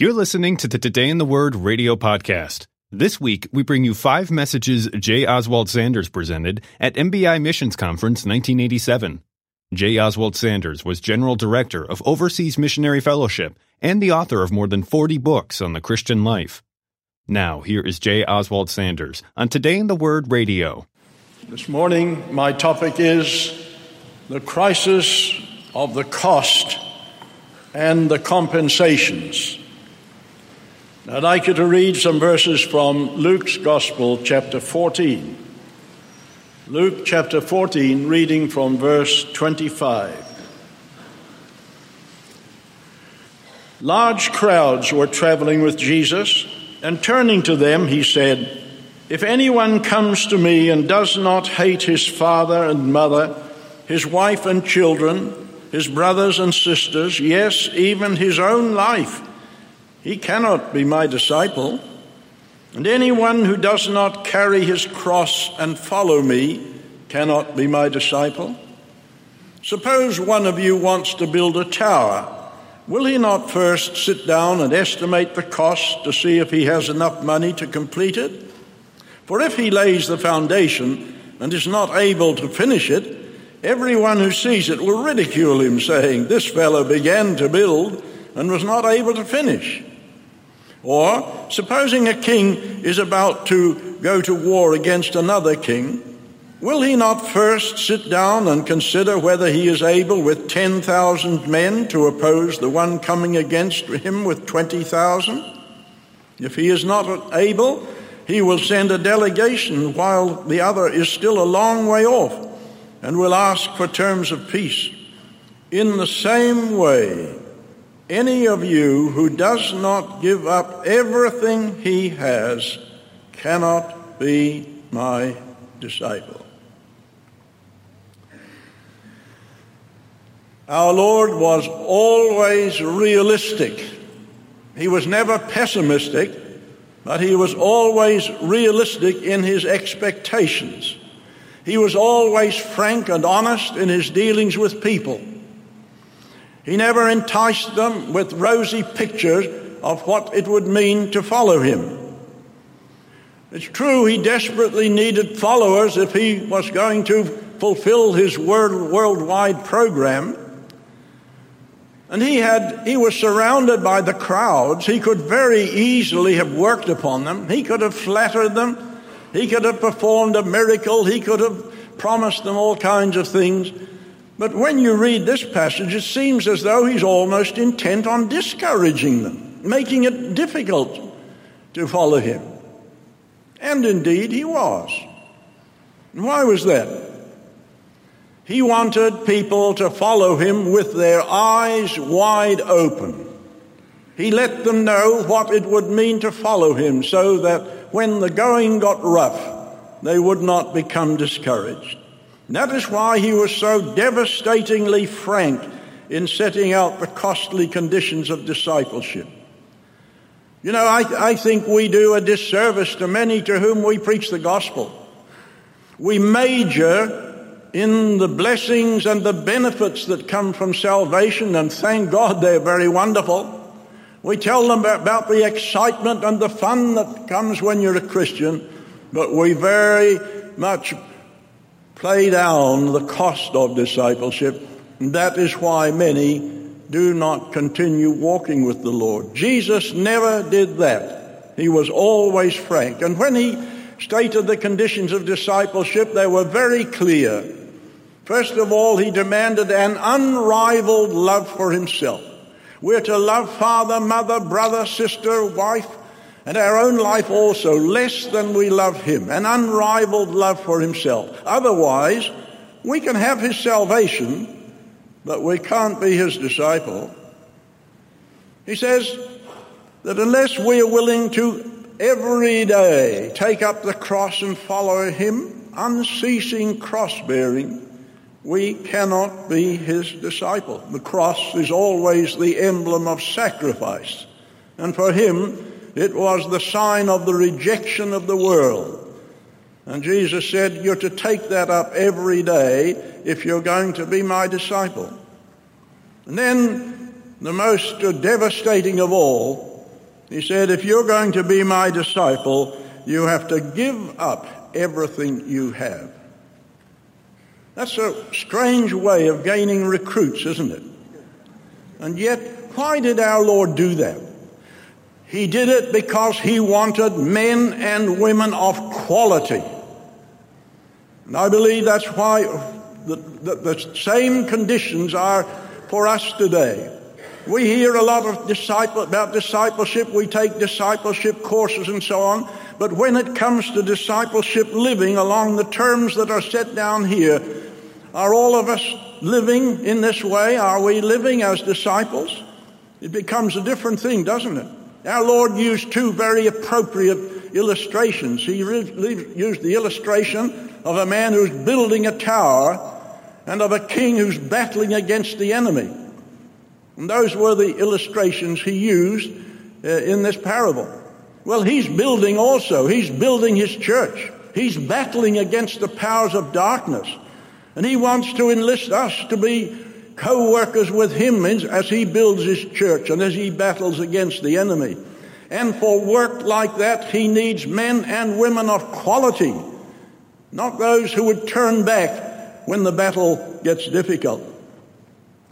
You're listening to the Today in the Word radio podcast. This week, we bring you five messages J. Oswald Sanders presented at MBI Missions Conference 1987. J. Oswald Sanders was General Director of Overseas Missionary Fellowship and the author of more than 40 books on the Christian life. Now, here is J. Oswald Sanders on Today in the Word radio. This morning, my topic is the crisis of the cost and the compensations. I'd like you to read some verses from Luke's Gospel, chapter 14. Luke chapter 14, reading from verse 25. Large crowds were traveling with Jesus, and turning to them, he said, If anyone comes to me and does not hate his father and mother, his wife and children, his brothers and sisters, yes, even his own life, he cannot be my disciple. And anyone who does not carry his cross and follow me cannot be my disciple. Suppose one of you wants to build a tower. Will he not first sit down and estimate the cost to see if he has enough money to complete it? For if he lays the foundation and is not able to finish it, everyone who sees it will ridicule him, saying, This fellow began to build and was not able to finish. Or, supposing a king is about to go to war against another king, will he not first sit down and consider whether he is able with 10,000 men to oppose the one coming against him with 20,000? If he is not able, he will send a delegation while the other is still a long way off and will ask for terms of peace. In the same way, any of you who does not give up everything he has cannot be my disciple. Our Lord was always realistic. He was never pessimistic, but he was always realistic in his expectations. He was always frank and honest in his dealings with people. He never enticed them with rosy pictures of what it would mean to follow him. It's true he desperately needed followers if he was going to fulfill his world, worldwide program. And he had, he was surrounded by the crowds. He could very easily have worked upon them. He could have flattered them. He could have performed a miracle. He could have promised them all kinds of things. But when you read this passage, it seems as though he's almost intent on discouraging them, making it difficult to follow him. And indeed, he was. And why was that? He wanted people to follow him with their eyes wide open. He let them know what it would mean to follow him so that when the going got rough, they would not become discouraged. That is why he was so devastatingly frank in setting out the costly conditions of discipleship. You know, I, I think we do a disservice to many to whom we preach the gospel. We major in the blessings and the benefits that come from salvation, and thank God they're very wonderful. We tell them about the excitement and the fun that comes when you're a Christian, but we very much play down the cost of discipleship. And that is why many do not continue walking with the Lord. Jesus never did that. He was always frank. And when he stated the conditions of discipleship, they were very clear. First of all, he demanded an unrivaled love for himself. We're to love father, mother, brother, sister, wife, and our own life also less than we love him, an unrivaled love for himself. Otherwise, we can have his salvation, but we can't be his disciple. He says that unless we are willing to every day take up the cross and follow him, unceasing cross bearing, we cannot be his disciple. The cross is always the emblem of sacrifice. And for him, it was the sign of the rejection of the world. And Jesus said, You're to take that up every day if you're going to be my disciple. And then, the most devastating of all, He said, If you're going to be my disciple, you have to give up everything you have. That's a strange way of gaining recruits, isn't it? And yet, why did our Lord do that? He did it because he wanted men and women of quality. And I believe that's why the, the, the same conditions are for us today. We hear a lot of disciple, about discipleship. We take discipleship courses and so on. But when it comes to discipleship living along the terms that are set down here, are all of us living in this way? Are we living as disciples? It becomes a different thing, doesn't it? Our Lord used two very appropriate illustrations. He used the illustration of a man who's building a tower and of a king who's battling against the enemy. And those were the illustrations he used uh, in this parable. Well, he's building also. He's building his church. He's battling against the powers of darkness. And he wants to enlist us to be co-workers with him as he builds his church and as he battles against the enemy. And for work like that, he needs men and women of quality, not those who would turn back when the battle gets difficult.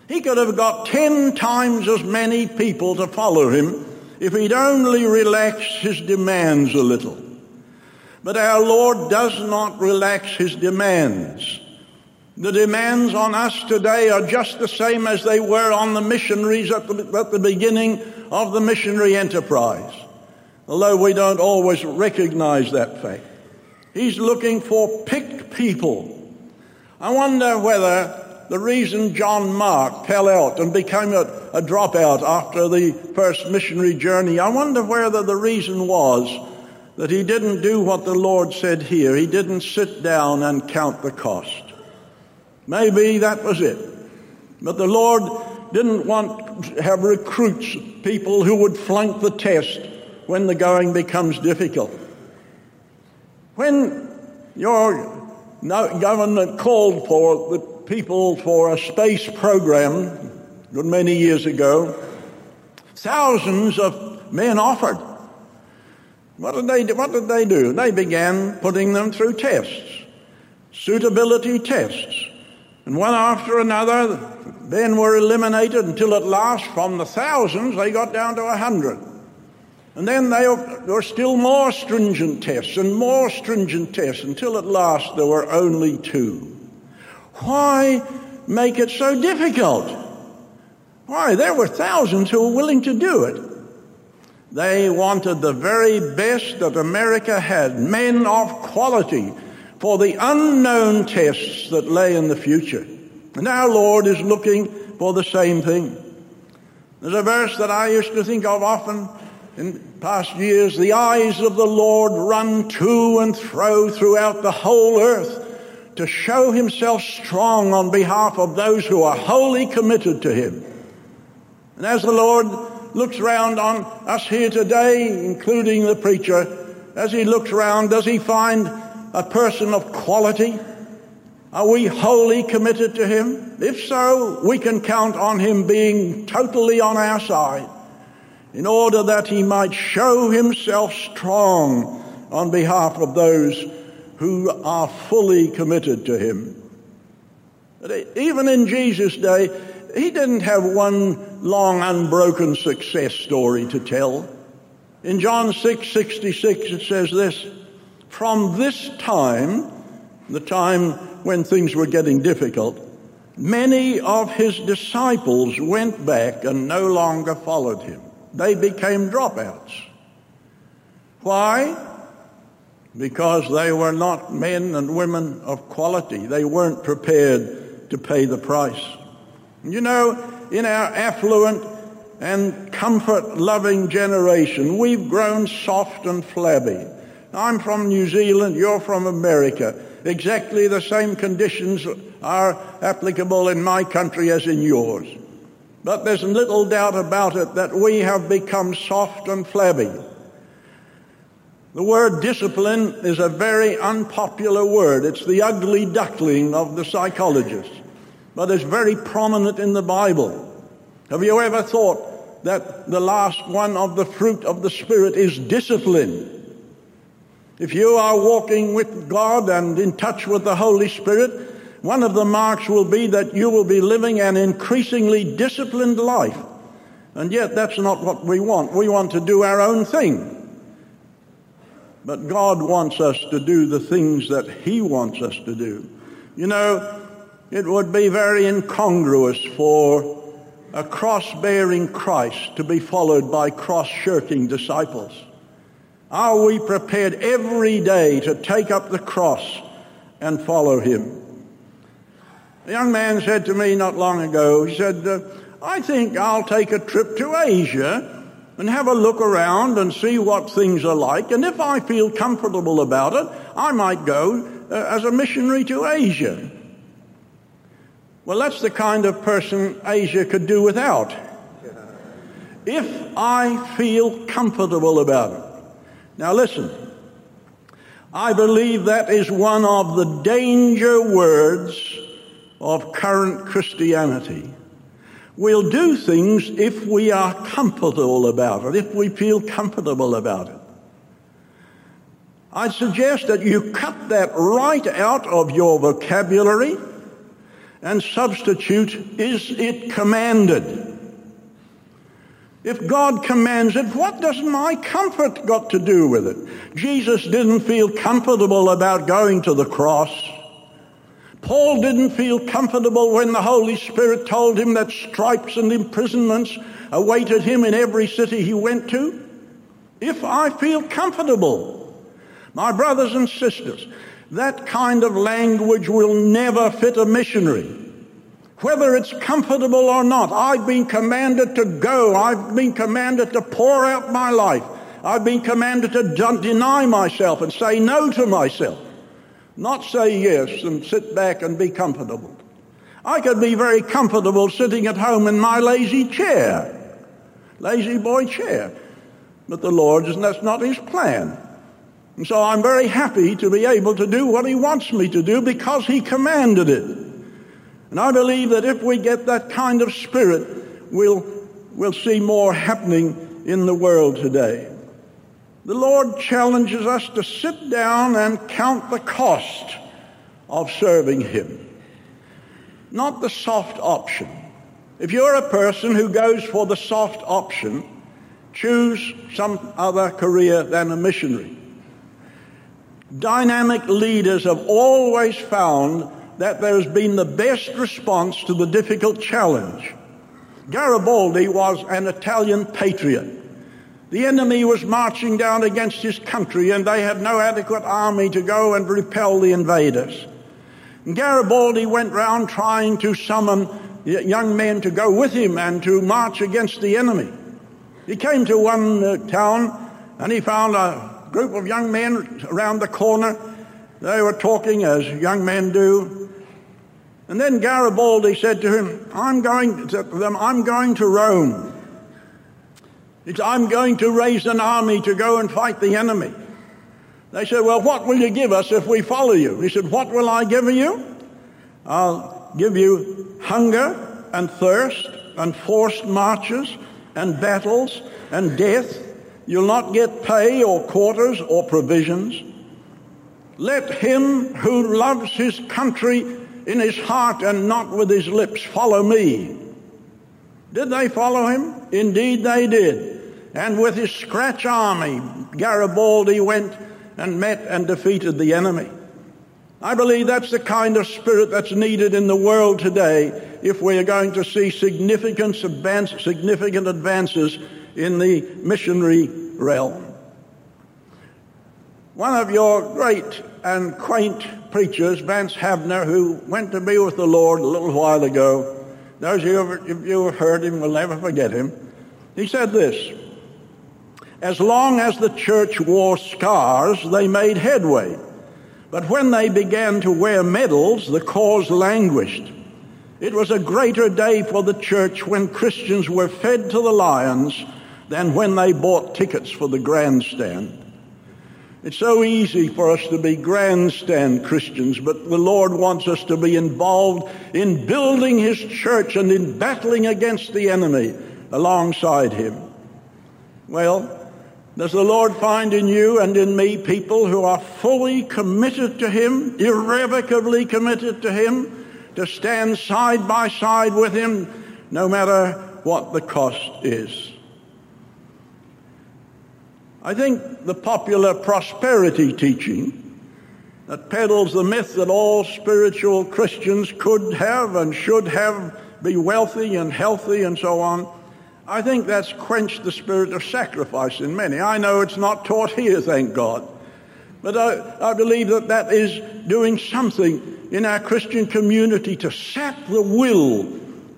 He could have got ten times as many people to follow him if he'd only relaxed his demands a little. But our Lord does not relax his demands. The demands on us today are just the same as they were on the missionaries at the, at the beginning of the missionary enterprise, although we don't always recognize that fact. He's looking for picked people. I wonder whether the reason John Mark fell out and became a, a dropout after the first missionary journey, I wonder whether the reason was that he didn't do what the Lord said here. He didn't sit down and count the cost. Maybe that was it. But the Lord didn't want to have recruits, people who would flunk the test when the going becomes difficult. When your government called for the people for a space program good many years ago. Thousands of men offered. What did they do? What did they do? They began putting them through tests, suitability tests. And one after another, men were eliminated until at last, from the thousands, they got down to a hundred. And then there were still more stringent tests and more stringent tests until at last there were only two. Why make it so difficult? Why, there were thousands who were willing to do it. They wanted the very best that America had, men of quality, for the unknown tests that lay in the future. And our Lord is looking for the same thing. There's a verse that I used to think of often in past years. The eyes of the Lord run to and fro throughout the whole earth to show himself strong on behalf of those who are wholly committed to him. And as the Lord looks round on us here today, including the preacher, as he looks round, does he find a person of quality? Are we wholly committed to him? If so, we can count on him being totally on our side in order that he might show himself strong on behalf of those who are fully committed to him. Even in Jesus' day, he didn't have one long unbroken success story to tell. In John 6 66, it says this From this time, the time when things were getting difficult, many of his disciples went back and no longer followed him. They became dropouts. Why? because they were not men and women of quality. They weren't prepared to pay the price. You know, in our affluent and comfort loving generation, we've grown soft and flabby. I'm from New Zealand, you're from America. Exactly the same conditions are applicable in my country as in yours. But there's little doubt about it that we have become soft and flabby. The word discipline is a very unpopular word. It's the ugly duckling of the psychologists, but it's very prominent in the Bible. Have you ever thought that the last one of the fruit of the Spirit is discipline. If you are walking with God and in touch with the Holy Spirit, one of the marks will be that you will be living an increasingly disciplined life. And yet, that's not what we want. We want to do our own thing. But God wants us to do the things that He wants us to do. You know, it would be very incongruous for a cross bearing Christ to be followed by cross shirking disciples. Are we prepared every day to take up the cross and follow Him? A young man said to me not long ago, he said, uh, I think I'll take a trip to Asia and have a look around and see what things are like. And if I feel comfortable about it, I might go uh, as a missionary to Asia. Well, that's the kind of person Asia could do without. If I feel comfortable about it. Now, listen. I believe that is one of the danger words of current Christianity. We'll do things if we are comfortable about it, if we feel comfortable about it. I suggest that you cut that right out of your vocabulary and substitute, is it commanded? If God commands it, what does my comfort got to do with it? Jesus didn't feel comfortable about going to the cross. Paul didn't feel comfortable when the Holy Spirit told him that stripes and imprisonments awaited him in every city he went to. If I feel comfortable, my brothers and sisters, that kind of language will never fit a missionary. Whether it's comfortable or not, I've been commanded to go. I've been commanded to pour out my life. I've been commanded to deny myself and say no to myself. Not say yes and sit back and be comfortable. I could be very comfortable sitting at home in my lazy chair, La-Z-Boy chair. But the Lord, that's not His plan. And so I'm very happy to be able to do what He wants me to do because He commanded it. And I believe that if we get that kind of spirit, we'll, we'll see more happening in the world today. The Lord challenges us to sit down and count the cost of serving Him, not the soft option. If you're a person who goes for the soft option, choose some other career than a missionary. Dynamic leaders have always found that there's been the best response to the difficult challenge. Garibaldi was an Italian patriot. The enemy was marching down against his country and they had no adequate army to go and repel the invaders. Garibaldi went round trying to summon young men to go with him and to march against the enemy. He came to one uh, town and he found a group of young men around the corner. They were talking as young men do. And then Garibaldi said to him, I'm going to them, I'm going to Rome. Said, I'm going to raise an army to go and fight the enemy. They said, Well, what will you give us if we follow you? He said, What will I give you? I'll give you hunger and thirst and forced marches and battles and death. You'll not get pay or quarters or provisions. Let him who loves his country in his heart and not with his lips follow me. Did they follow him? Indeed they did. And with his scratch army, Garibaldi went and met and defeated the enemy. I believe that's the kind of spirit that's needed in the world today if we are going to see significant, significant advances in the missionary realm. One of your great and quaint preachers, Vance Havner, who went to be with the Lord a little while ago, those of you who have heard him will never forget him. He said this as long as the church wore scars, they made headway. But when they began to wear medals, the cause languished. It was a greater day for the church when Christians were fed to the lions than when they bought tickets for the grandstand. It's so easy for us to be grandstand Christians, but the Lord wants us to be involved in building His church and in battling against the enemy alongside him. Well, does the Lord find in you and in me people who are fully committed to Him, irrevocably committed to Him, to stand side by side with Him, no matter what the cost is? I think the popular prosperity teaching that peddles the myth that all spiritual Christians could have and should have, be wealthy and healthy and so on, I think that's quenched the spirit of sacrifice in many. I know it's not taught here, thank God. But I, I believe that that is doing something in our Christian community to sap the will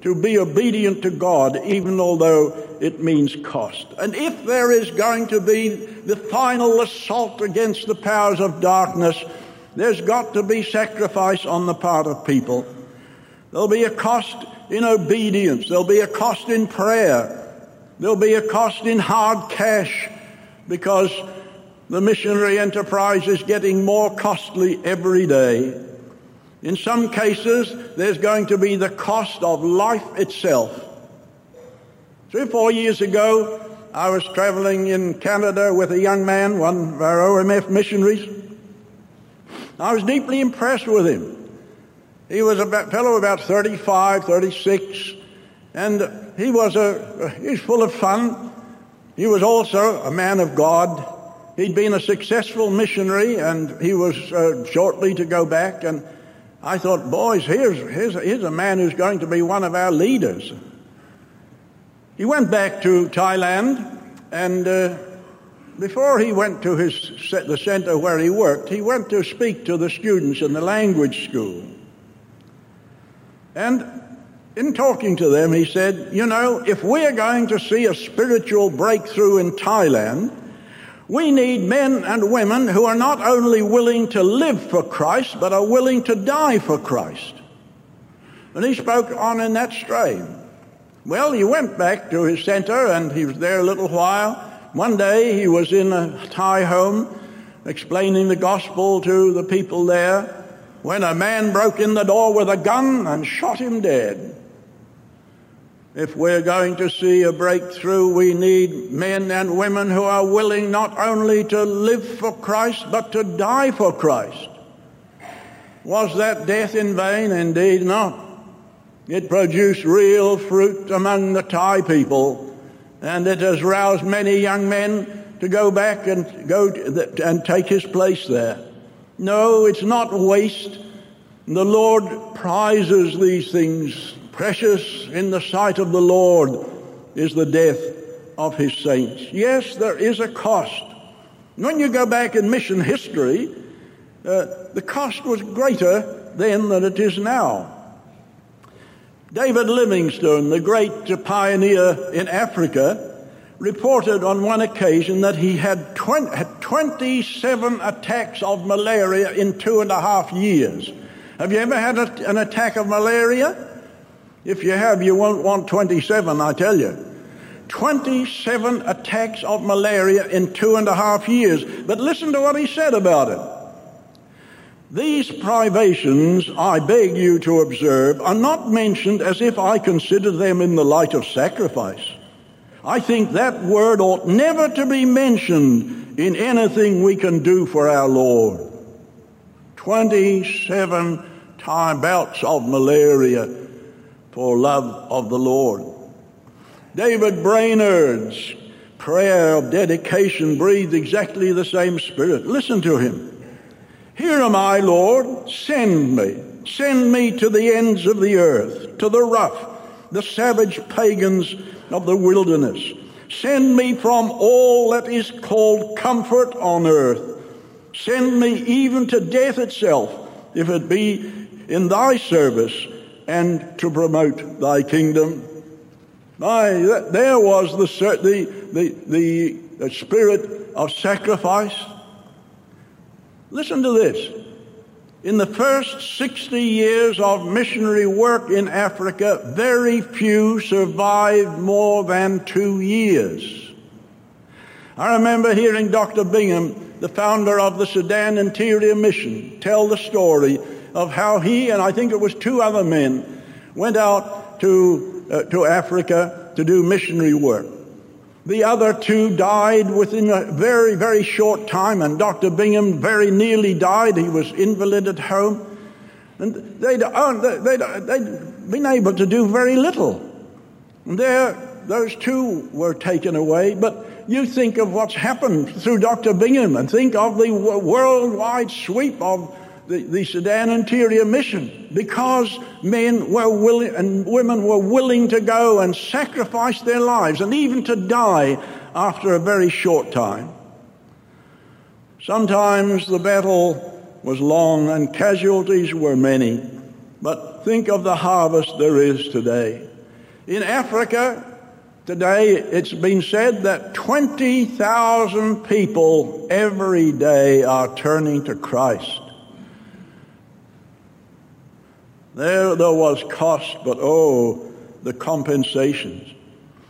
to be obedient to God, even although it means cost. And if there is going to be the final assault against the powers of darkness, there's got to be sacrifice on the part of people. There'll be a cost in obedience. There'll be a cost in prayer. There'll be a cost in hard cash because the missionary enterprise is getting more costly every day. In some cases, there's going to be the cost of life itself. Three or four years ago, I was traveling in Canada with a young man, one of our OMF missionaries. I was deeply impressed with him. He was a fellow about 35, 36, and he was a, he's full of fun. He was also a man of God. He'd been a successful missionary and he was uh, shortly to go back. And I thought, boys, here's, here's, here's a man who's going to be one of our leaders. He went back to Thailand and uh, before he went to his, the center where he worked, he went to speak to the students in the language school. And in talking to them, he said, You know, if we're going to see a spiritual breakthrough in Thailand, we need men and women who are not only willing to live for Christ, but are willing to die for Christ. And he spoke on in that strain. Well, he went back to his center and he was there a little while. One day he was in a Thai home explaining the gospel to the people there when a man broke in the door with a gun and shot him dead. If we're going to see a breakthrough, we need men and women who are willing not only to live for Christ, but to die for Christ. Was that death in vain? Indeed not. It produced real fruit among the Thai people, and it has roused many young men to go back and go and take his place there. No, it's not waste. The Lord prizes these things Precious in the sight of the Lord is the death of his saints. Yes, there is a cost. When you go back in mission history, uh, the cost was greater then than it is now. David Livingstone, the great pioneer in Africa, reported on one occasion that he had, 20, had 27 attacks of malaria in two and a half years. Have you ever had a, an attack of malaria? If you have, you won't want 27, I tell you. 27 attacks of malaria in two and a half years. But listen to what he said about it. These privations, I beg you to observe, are not mentioned as if I consider them in the light of sacrifice. I think that word ought never to be mentioned in anything we can do for our Lord. 27 time bouts of malaria for love of the Lord. David Brainerd's prayer of dedication breathed exactly the same spirit. Listen to him. Here am I, Lord, send me. Send me to the ends of the earth, to the rough, the savage pagans of the wilderness. Send me from all that is called comfort on earth. Send me even to death itself, if it be in thy service and to promote thy kingdom. Aye, there was the, the, the, the spirit of sacrifice. Listen to this. In the first 60 years of missionary work in Africa, very few survived more than two years. I remember hearing Dr. Bingham, the founder of the Sudan Interior Mission, tell the story of how he and I think it was two other men went out to, uh, to Africa to do missionary work. The other two died within a very, very short time, and Dr. Bingham very nearly died. He was invalid at home. And they'd, they'd, they'd been able to do very little. And there, those two were taken away, but you think of what's happened through Dr. Bingham and think of the worldwide sweep of the, the Sudan Interior Mission because men were willing and women were willing to go and sacrifice their lives and even to die after a very short time. Sometimes the battle was long and casualties were many, but think of the harvest there is today. In Africa, today it's been said that 20,000 people every day are turning to Christ. There, there was cost, but oh, the compensations.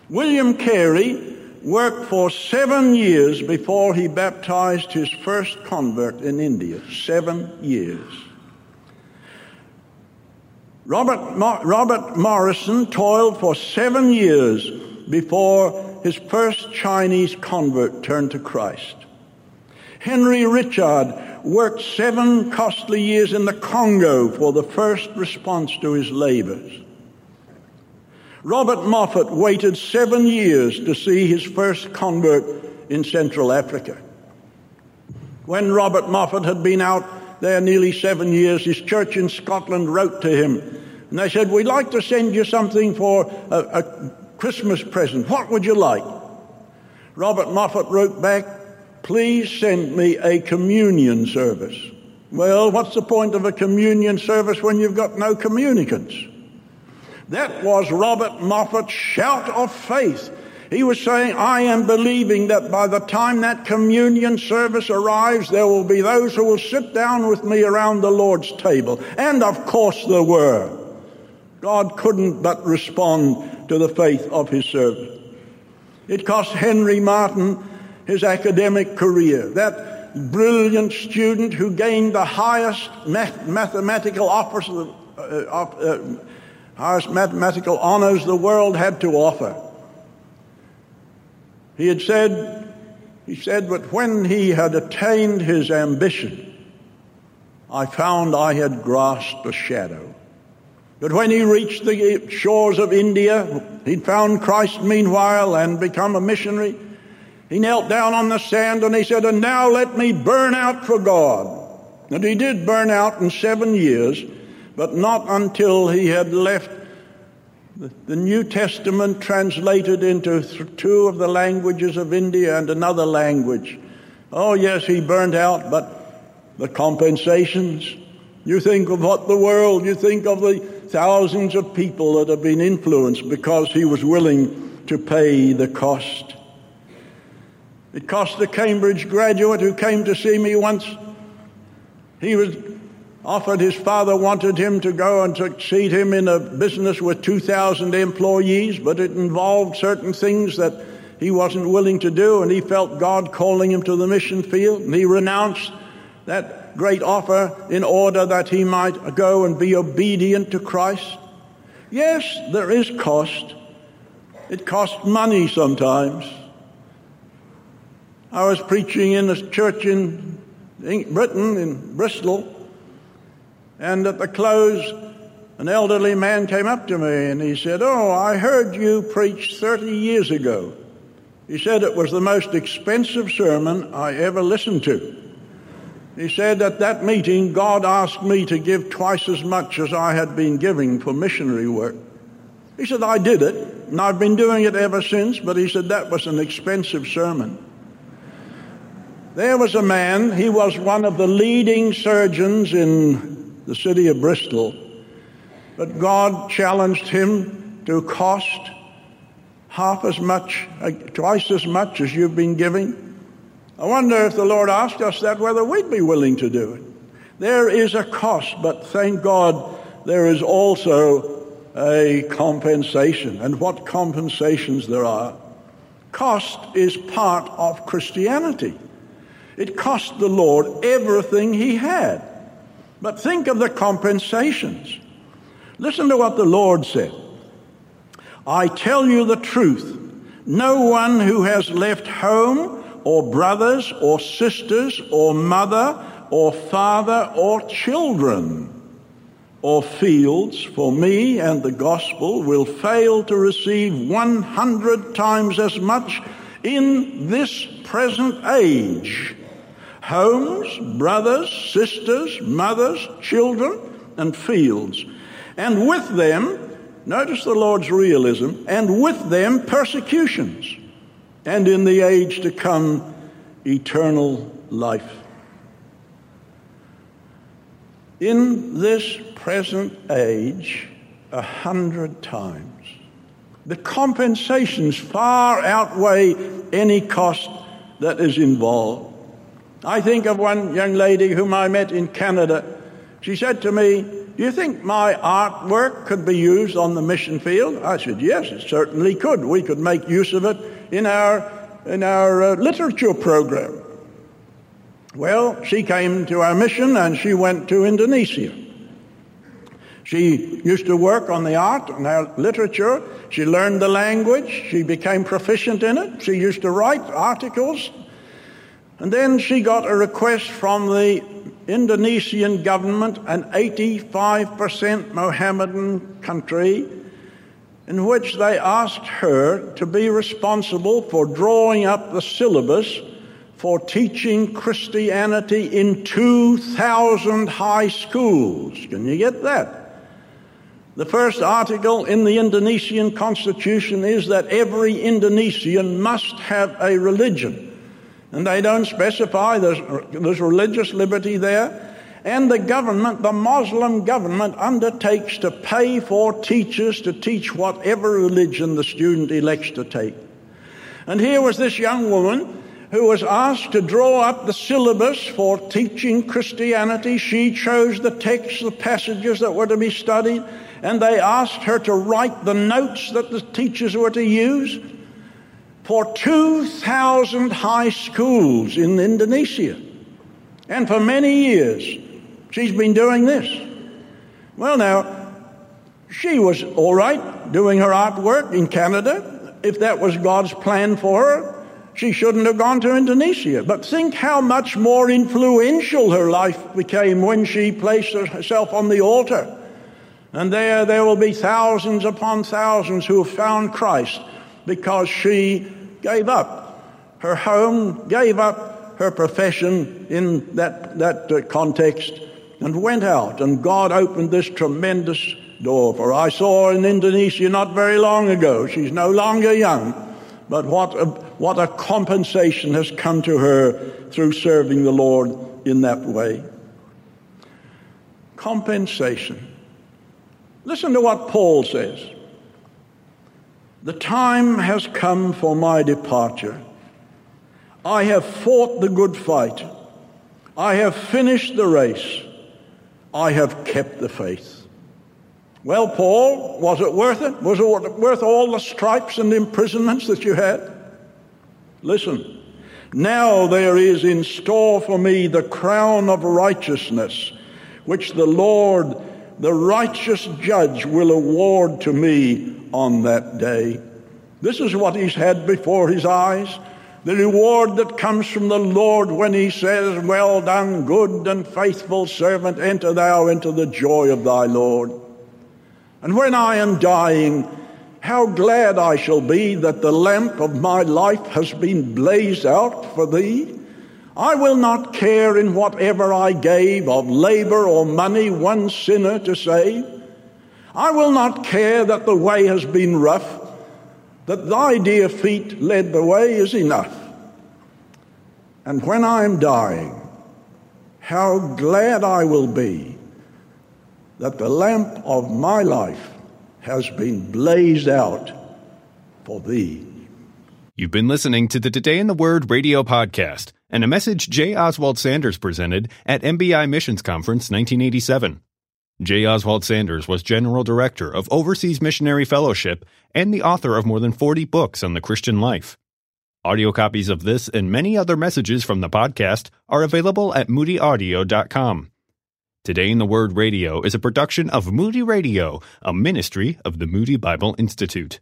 William Carey worked for seven years before he baptized his first convert in India. Seven years. Robert, Robert Morrison toiled for seven years before his first Chinese convert turned to Christ. Henry Richard worked seven costly years in the Congo for the first response to his labors. Robert Moffat waited seven years to see his first convert in Central Africa. When Robert Moffat had been out there nearly seven years, his church in Scotland wrote to him and they said, We'd like to send you something for a, a Christmas present. What would you like? Robert Moffat wrote back, Please send me a communion service. Well, what's the point of a communion service when you've got no communicants? That was Robert Moffat's shout of faith. He was saying, I am believing that by the time that communion service arrives, there will be those who will sit down with me around the Lord's table. And of course there were. God couldn't but respond to the faith of his servant. It cost Henry Martyn his academic career. That brilliant student who gained the highest math- mathematical offers, uh, uh, highest mathematical honors the world had to offer. He had said, he said, but when he had attained his ambition, I found I had grasped a shadow. But when he reached the shores of India, he'd found Christ meanwhile and become a missionary. He knelt down on the sand and he said, And now let me burn out for God. And he did burn out in seven years, but not until he had left the New Testament translated into two of the languages of India and another language. Oh, yes, he burned out, but the compensations. You think of what the world, you think of the thousands of people that have been influenced because he was willing to pay the cost. It cost the Cambridge graduate who came to see me once. He was offered his father wanted him to go and succeed him in a business with 2,000 employees, but it involved certain things that he wasn't willing to do, and he felt God calling him to the mission field, and he renounced that great offer in order that he might go and be obedient to Christ. Yes, there is cost. It costs money sometimes. I was preaching in a church in Britain, in Bristol, and at the close, an elderly man came up to me and he said, Oh, I heard you preach 30 years ago. He said it was the most expensive sermon I ever listened to. He said at that meeting, God asked me to give twice as much as I had been giving for missionary work. He said, I did it, and I've been doing it ever since, but he said that was an expensive sermon. There was a man, he was one of the leading surgeons in the city of Bristol, but God challenged him to cost half as much, twice as much as you've been giving. I wonder if the Lord asked us that, whether we'd be willing to do it. There is a cost, but thank God there is also a compensation. And what compensations there are. Cost is part of Christianity. It cost the Lord everything he had. But think of the compensations. Listen to what the Lord said. I tell you the truth. No one who has left home or brothers or sisters or mother or father or children or fields for me and the gospel will fail to receive 100 times as much in this present age. Homes, brothers, sisters, mothers, children, and fields. And with them, notice the Lord's realism, and with them persecutions. And in the age to come, eternal life. In this present age, a hundred times. The compensations far outweigh any cost that is involved. I think of one young lady whom I met in Canada. She said to me, Do you think my artwork could be used on the mission field? I said, Yes, it certainly could. We could make use of it in our, in our uh, literature program. Well, she came to our mission and she went to Indonesia. She used to work on the art and our literature. She learned the language. She became proficient in it. She used to write articles. And then she got a request from the Indonesian government, an 85% Mohammedan country, in which they asked her to be responsible for drawing up the syllabus for teaching Christianity in 2,000 high schools. Can you get that? The first article in the Indonesian constitution is that every Indonesian must have a religion. And they don't specify, there's, there's religious liberty there. And the government, the Muslim government, undertakes to pay for teachers to teach whatever religion the student elects to take. And here was this young woman who was asked to draw up the syllabus for teaching Christianity. She chose the texts, the passages that were to be studied and they asked her to write the notes that the teachers were to use for 2,000 high schools in Indonesia. And for many years, she's been doing this. Well, now, she was all right doing her artwork in Canada. If that was God's plan for her, she shouldn't have gone to Indonesia. But think how much more influential her life became when she placed herself on the altar and there, there will be thousands upon thousands who have found Christ because she gave up her home, gave up her profession in that, that uh, context, and went out. And God opened this tremendous door for her. I saw her in Indonesia not very long ago. She's no longer young, but what a, what a compensation has come to her through serving the Lord in that way. Compensation. Listen to what Paul says. The time has come for my departure. I have fought the good fight. I have finished the race. I have kept the faith. Well, Paul, was it worth it? Was it worth all the stripes and imprisonments that you had? Listen, now there is in store for me the crown of righteousness, which the Lord the righteous judge will award to me on that day. This is what he's had before his eyes. The reward that comes from the Lord when he says, Well done, good and faithful servant, enter thou into the joy of thy Lord. And when I am dying, how glad I shall be that the lamp of my life has been blazed out for thee. I will not care in whatever I gave of labor or money one sinner to save. I will not care that the way has been rough, that thy dear feet led the way is enough. And when I am dying, how glad I will be that the lamp of my life has been blazed out for thee. You've been listening to the Today in the Word radio podcast and a message J. Oswald Sanders presented at MBI Missions Conference 1987. J. Oswald Sanders was General Director of Overseas Missionary Fellowship and the author of more than 40 books on the Christian life. Audio copies of this and many other messages from the podcast are available at moodyaudio.com. Today in the Word Radio is a production of Moody Radio, a ministry of the Moody Bible Institute.